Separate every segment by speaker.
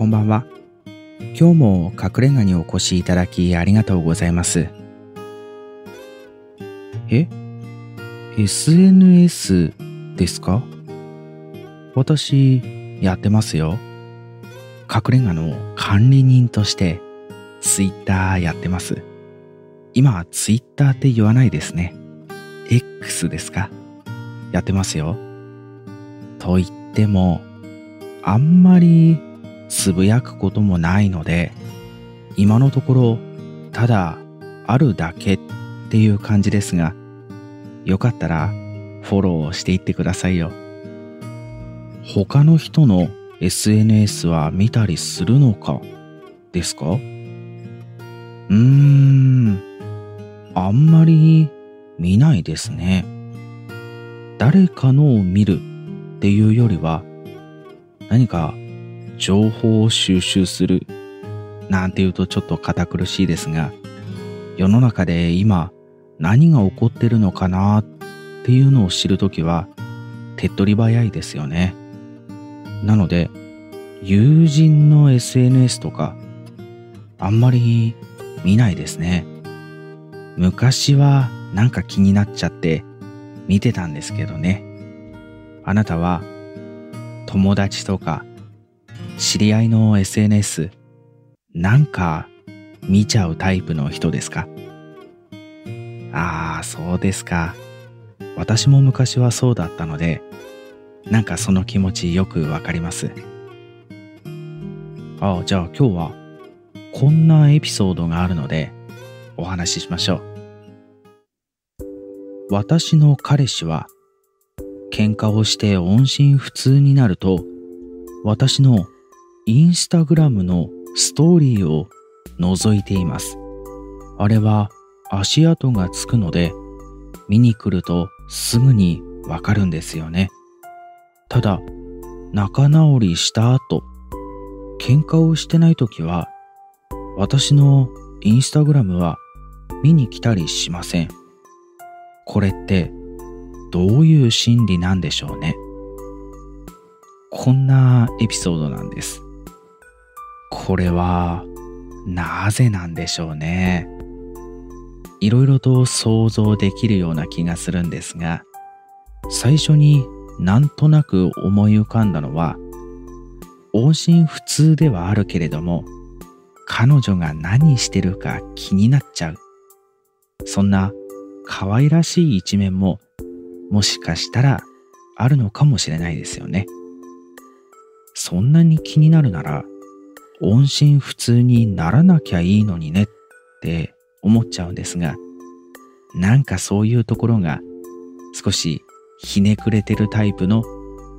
Speaker 1: こんばんは。今日も隠れ家にお越しいただきありがとうございます。え ?SNS ですか？私、やってますよ。隠れ家の管理人として、ツイッターやってます。今はツイッターって言わないですね。X ですか？やってますよ。と言っても、あんまりつぶやくこともないので、今のところ、ただあるだけっていう感じですが、よかったらフォローしていってくださいよ。他の人の SNS は見たりするのか？ですか？うーん、あんまり見ないですね。誰かのを見るっていうよりは、何か情報を収集するなんて言うとちょっと堅苦しいですが、世の中で今何が起こってるのかなっていうのを知るときは手っ取り早いですよね。なので、友人の SNS とかあんまり見ないですね。昔はなんか気になっちゃって見てたんですけどね。あなたは友達とか知り合いの SNS なんか見ちゃうタイプの人ですか？ああ、そうですか。私も昔はそうだったので、なんかその気持ちよくわかります。ああ、じゃあ今日はこんなエピソードがあるのでお話ししましょう。私の彼氏は喧嘩をして音信不通になると私のインスタグラムのストーリーを覗いています。あれは足跡がつくので見に来るとすぐにわかるんですよね。ただ仲直りした後喧嘩をしてない時は私のインスタグラムは見に来たりしません。これってどういう心理なんでしょうね。こんなエピソードなんです。これはなぜなんでしょうね。いろいろと想像できるような気がするんですが、最初になんとなく思い浮かんだのは、音信不通ではあるけれども、彼女が何してるか気になっちゃう。そんな可愛らしい一面ももしかしたらあるのかもしれないですよね。そんなに気になるなら音信不通にならなきゃいいのにねって思っちゃうんですが、なんかそういうところが少しひねくれてるタイプの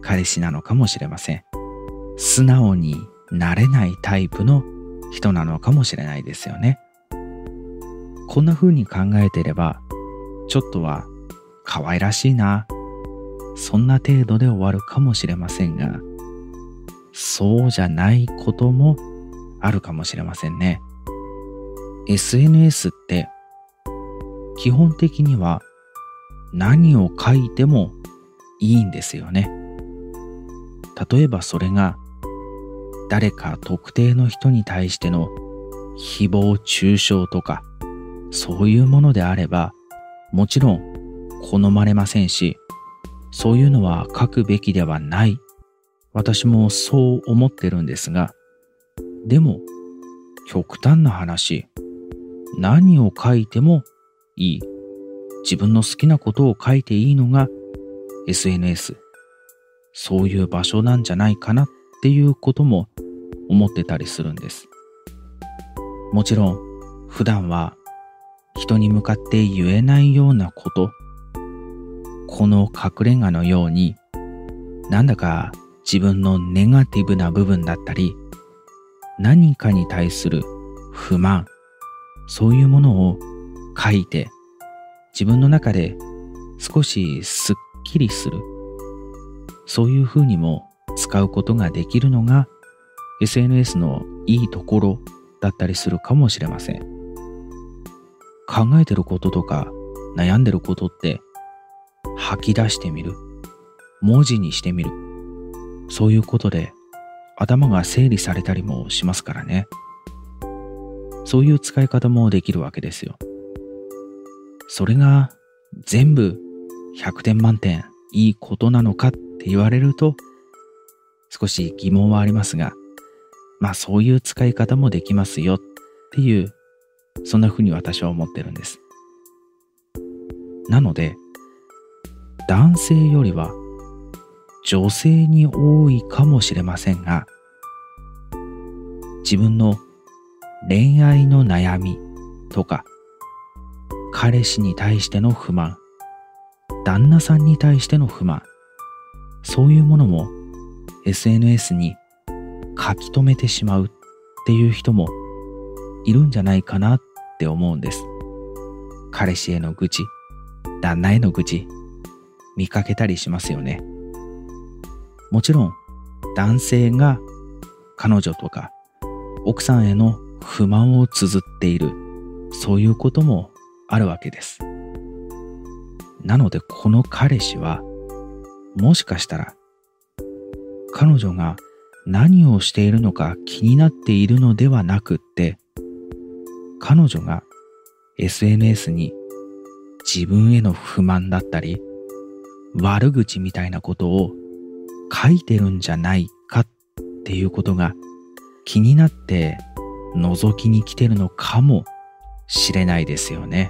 Speaker 1: 彼氏なのかもしれません。素直になれないタイプの人なのかもしれないですよね。こんな風に考えてれば、ちょっとは可愛らしいな、そんな程度で終わるかもしれませんが、そうじゃないこともあるかもしれませんね。SNS って基本的には何を書いてもいいんですよね。例えばそれが誰か特定の人に対しての誹謗中傷とかそういうものであればもちろん好まれませんしそういうのは書くべきではない私もそう思ってるんですがでも極端な話何を書いてもいい。自分の好きなことを書いていいのが SNS そういう場所なんじゃないかなっていうことも思ってたりするんです。もちろん普段は人に向かって言えないようなこと。この隠れ家のようになんだか自分のネガティブな部分だったり何かに対する不満。そういうものを書いて自分の中で少しすっきりする。そういうふうにも使うことができるのが SNS のいいところだったりするかもしれません。考えてることとか悩んでることって吐き出してみる。文字にしてみる。そういうことで頭が整理されたりもしますからね。そういう使い方もできるわけですよ。それが全部100点満点いいことなのかって言われると少し疑問はありますが、まあそういう使い方もできますよっていう、そんな風に私は思ってるんです。なので、男性よりは女性に多いかもしれませんが、自分の恋愛の悩みとか、彼氏に対しての不満、旦那さんに対しての不満、そういうものも SNS に書き留めてしまうっていう人もいるんじゃないかなって思うんです。彼氏への愚痴、旦那への愚痴、見かけたりしますよね。もちろん男性が彼女とか奥さんへの不満を綴っているそういうこともあるわけです。なのでこの彼氏はもしかしたら彼女が何をしているのか気になっているのではなくって彼女が SNS に自分への不満だったり悪口みたいなことを書いてるんじゃないかっていうことが気になって覗きに来てるのかもしれないですよね。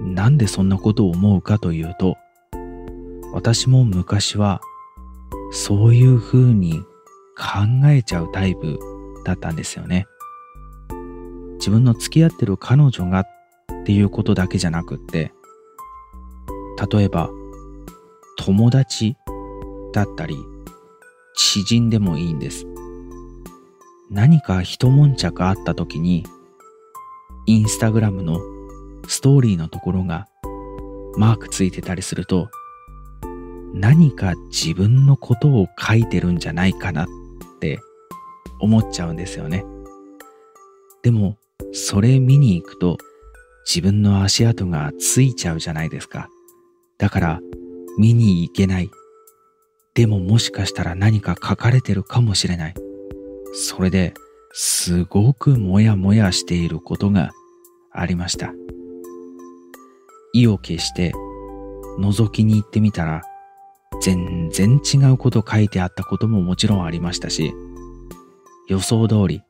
Speaker 1: なんでそんなことを思うかというと、私も昔はそういうふうに考えちゃうタイプだったんですよね。自分の付き合ってる彼女がっていうことだけじゃなくって、例えば友達だったり、知人でもいいんです。何か一悶着あった時に、インスタグラムのストーリーのところがマークついてたりすると、何か自分のことを書いてるんじゃないかなって思っちゃうんですよね。でも、それ見に行くと自分の足跡がついちゃうじゃないですか。だから見に行けないでももしかしたら何か書かれてるかもしれない。それですごくもやもやしていることがありました。意を決して覗きに行ってみたら全然違うこと書いてあったことももちろんありましたし予想通り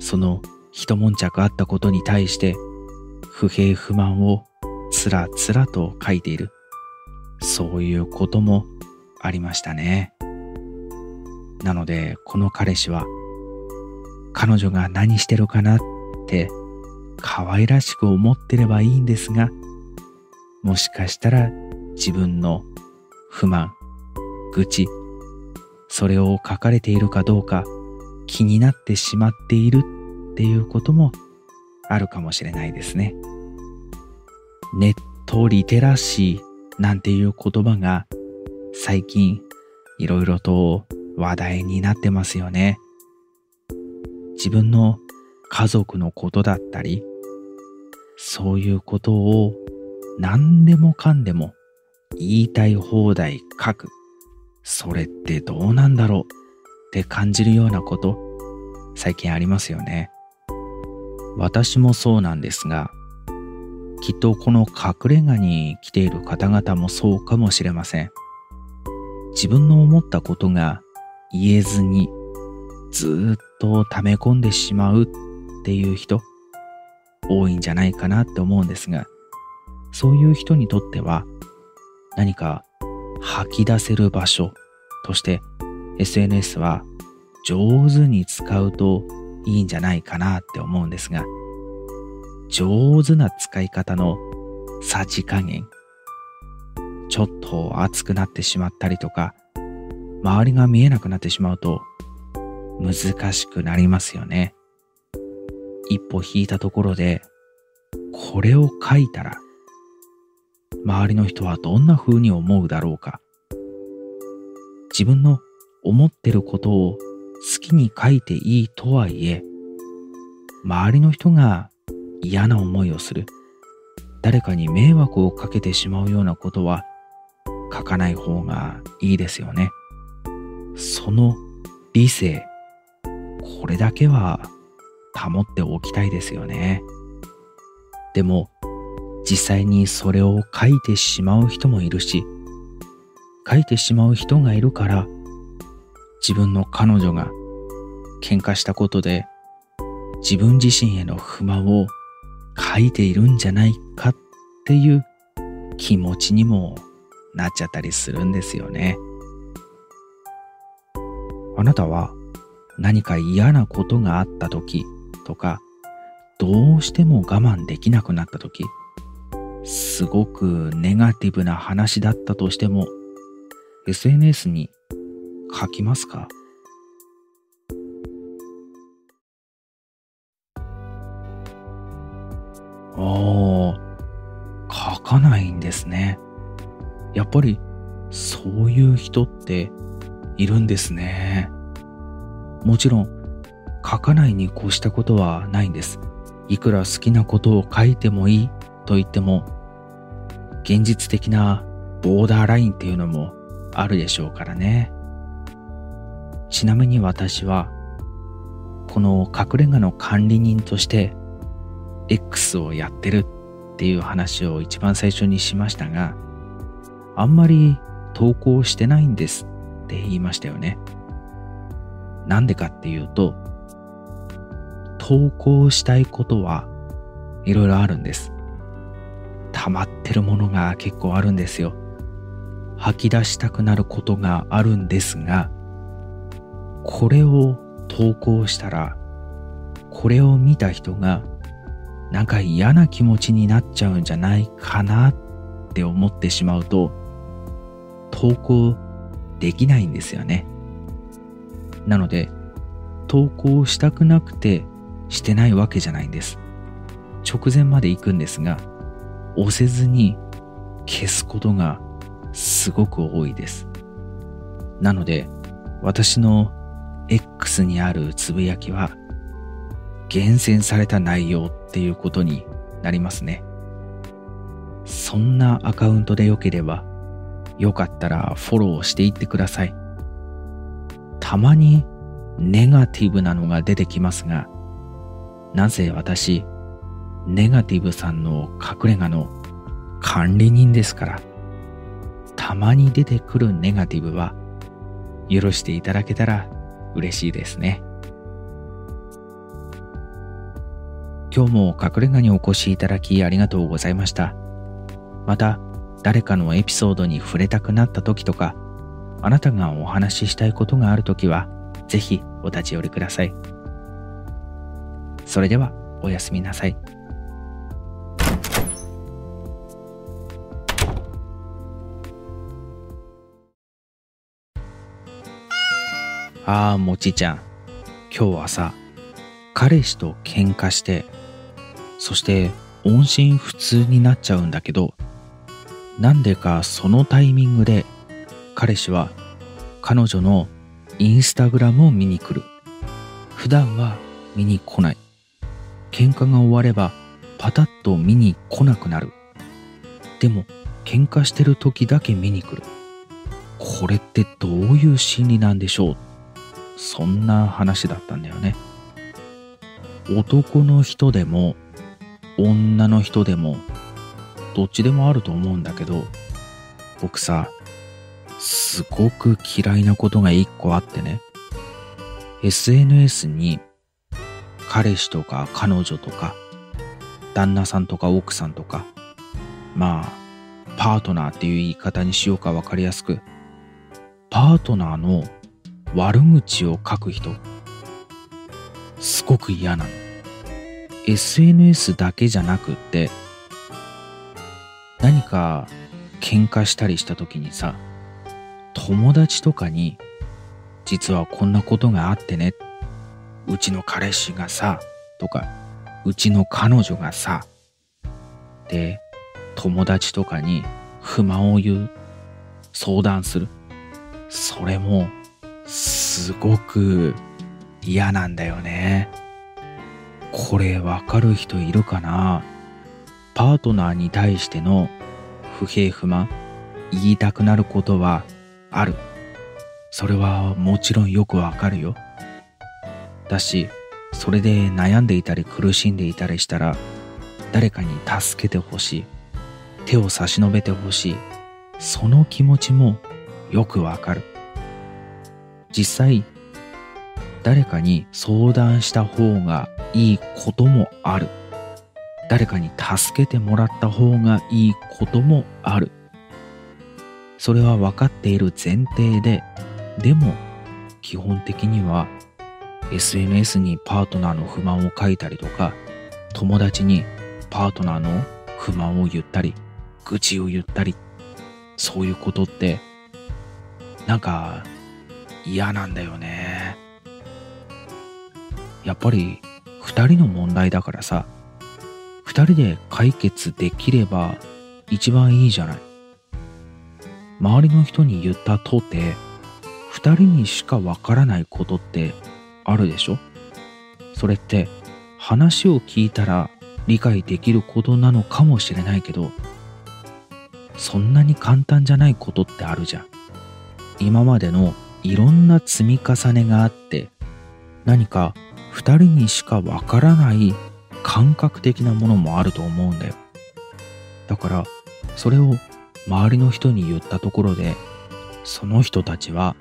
Speaker 1: その一悶着あったことに対して不平不満をつらつらと書いているそういうこともありましたね。なので、この彼氏は、彼女が何してるかなって可愛らしく思ってればいいんですが、もしかしたら自分の不満、愚痴、それを書かれているかどうか気になってしまっているっていうこともあるかもしれないですね。ネットリテラシーなんていう言葉が最近いろいろと話題になってますよね。自分の家族のことだったり、そういうことを何でもかんでも言いたい放題書く。それってどうなんだろうって感じるようなこと最近ありますよね。私もそうなんですが、きっとこの隠れ家に来ている方々もそうかもしれません。自分の思ったことが言えずにずっと溜め込んでしまうっていう人多いんじゃないかなって思うんですがそういう人にとっては何か吐き出せる場所として SNS は上手に使うといいんじゃないかなって思うんですが上手な使い方のさじ加減ちょっと熱くなってしまったりとか、周りが見えなくなってしまうと難しくなりますよね。一歩引いたところで、これを書いたら、周りの人はどんな風に思うだろうか。自分の思ってることを好きに書いていいとはいえ、周りの人が嫌な思いをする。誰かに迷惑をかけてしまうようなことは書かない方がいいですよね。その理性、これだけは保っておきたいですよね。でも、実際にそれを書いてしまう人もいるし、書いてしまう人がいるから、自分の彼女が喧嘩したことで自分自身への不満を書いているんじゃないかっていう気持ちにもなっちゃったりするんですよね。あなたは何か嫌なことがあった時とか、どうしても我慢できなくなった時、すごくネガティブな話だったとしても、SNS に書きますか？ああ、書かないんですね。やっぱりそういう人っているんですね。もちろん書かないに越したことはないんです。いくら好きなことを書いてもいいと言っても現実的なボーダーラインっていうのもあるでしょうからね。ちなみに私はこの隠れ家の管理人として X をやってるっていう話を一番最初にしましたが、あんまり投稿してないんですって言いましたよね。なんでかっていうと、投稿したいことはいろいろあるんです。溜まってるものが結構あるんですよ。吐き出したくなることがあるんですが、これを投稿したら、これを見た人がなんか嫌な気持ちになっちゃうんじゃないかなって思ってしまうと投稿できないんですよね。なので投稿したくなくてしてないわけじゃないんです。直前まで行くんですが押せずに消すことがすごく多いです。なので私の X にあるつぶやきは厳選された内容っていうことになりますね。そんなアカウントで良ければ、よかったらフォローしていってください。たまにネガティブなのが出てきますが、なぜ私、ネガティブさんの隠れ家の管理人ですから、たまに出てくるネガティブは許していただけたら嬉しいですね。今日も隠れ家にお越しいただきありがとうございました。また、誰かのエピソードに触れたくなった時とか、あなたがお話ししたいことがある時は、ぜひお立ち寄りください。それでは、おやすみなさい。ああ、もちちゃん。今日はさ、彼氏と喧嘩してそして音信不通になっちゃうんだけどなんでかそのタイミングで彼氏は彼女のインスタグラムを見に来る。普段は見に来ない。喧嘩が終わればパタッと見に来なくなる。でも喧嘩してる時だけ見に来る。これってどういう心理なんでしょう？そんな話だったんだよね。男の人でも女の人でもどっちでもあると思うんだけど僕さすごく嫌いなことが一個あってね。SNS に彼氏とか彼女とか旦那さんとか奥さんとかまあパートナーっていう言い方にしようか分かりやすくパートナーの悪口を書く人すごく嫌なの。SNS だけじゃなくって何か喧嘩したりした時にさ友達とかに実はこんなことがあってねうちの彼氏がさとかうちの彼女がさで友達とかに不満を言う相談するそれもすごく嫌なんだよね。これわかる人いるかな？パートナーに対しての不平不満言いたくなることはある。それはもちろんよくわかるよ。だし、それで悩んでいたり苦しんでいたりしたら、誰かに助けてほしい。手を差し伸べてほしい。その気持ちもよくわかる。実際、誰かに相談した方がいいこともある。誰かに助けてもらった方がいいこともある。それは分かっている前提で、でも基本的には SNS にパートナーの不満を書いたりとか、友達にパートナーの不満を言ったり、愚痴を言ったり、そういうことって、なんか嫌なんだよね。やっぱり二人の問題だからさ、二人で解決できれば一番いいじゃない。周りの人に言ったとて、二人にしかわからないことってあるでしょ？それって話を聞いたら理解できることなのかもしれないけど、そんなに簡単じゃないことってあるじゃん。今までのいろんな積み重ねがあって、何か二人にしかわからない感覚的なものもあると思うんだよ。だから、それを周りの人に言ったところで、その人たちは、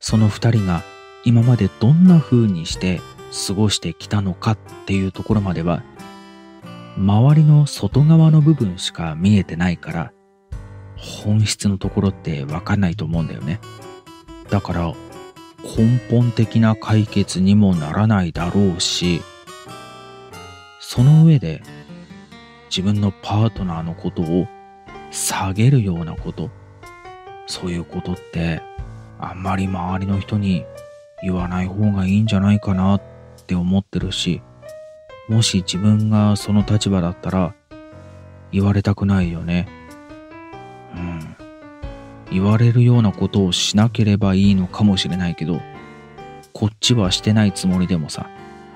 Speaker 1: その二人が今までどんな風にして過ごしてきたのかっていうところまでは、周りの外側の部分しか見えてないから、本質のところってわかんないと思うんだよね。だから根本的な解決にもならないだろうし、その上で自分のパートナーのことを下げるようなこと、そういうことってあんまり周りの人に言わない方がいいんじゃないかなって思ってるし、もし自分がその立場だったら言われたくないよね。うん。言われるようなことをしなければいいのかもしれないけど、こっちはしてないつもりでもさ、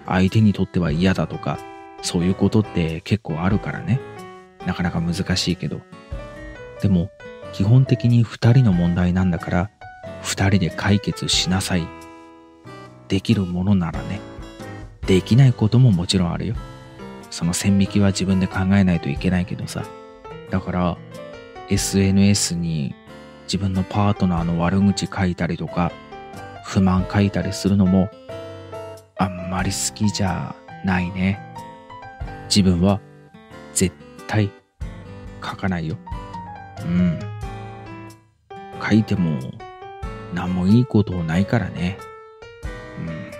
Speaker 1: 相手にとっては嫌だとか、そういうことって結構あるからね。なかなか難しいけど。でも、基本的に二人の問題なんだから、二人で解決しなさい。できるものならね。できないことももちろんあるよ。その線引きは自分で考えないといけないけどさ。だから、SNS に自分のパートナーの悪口書いたりとか、不満書いたりするのも、あんまり好きじゃないね。自分は絶対書かないよ。うん。書いても何もいいことないからね。うん。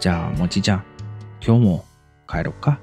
Speaker 1: じゃあ、もちちゃん、今日も帰ろっか。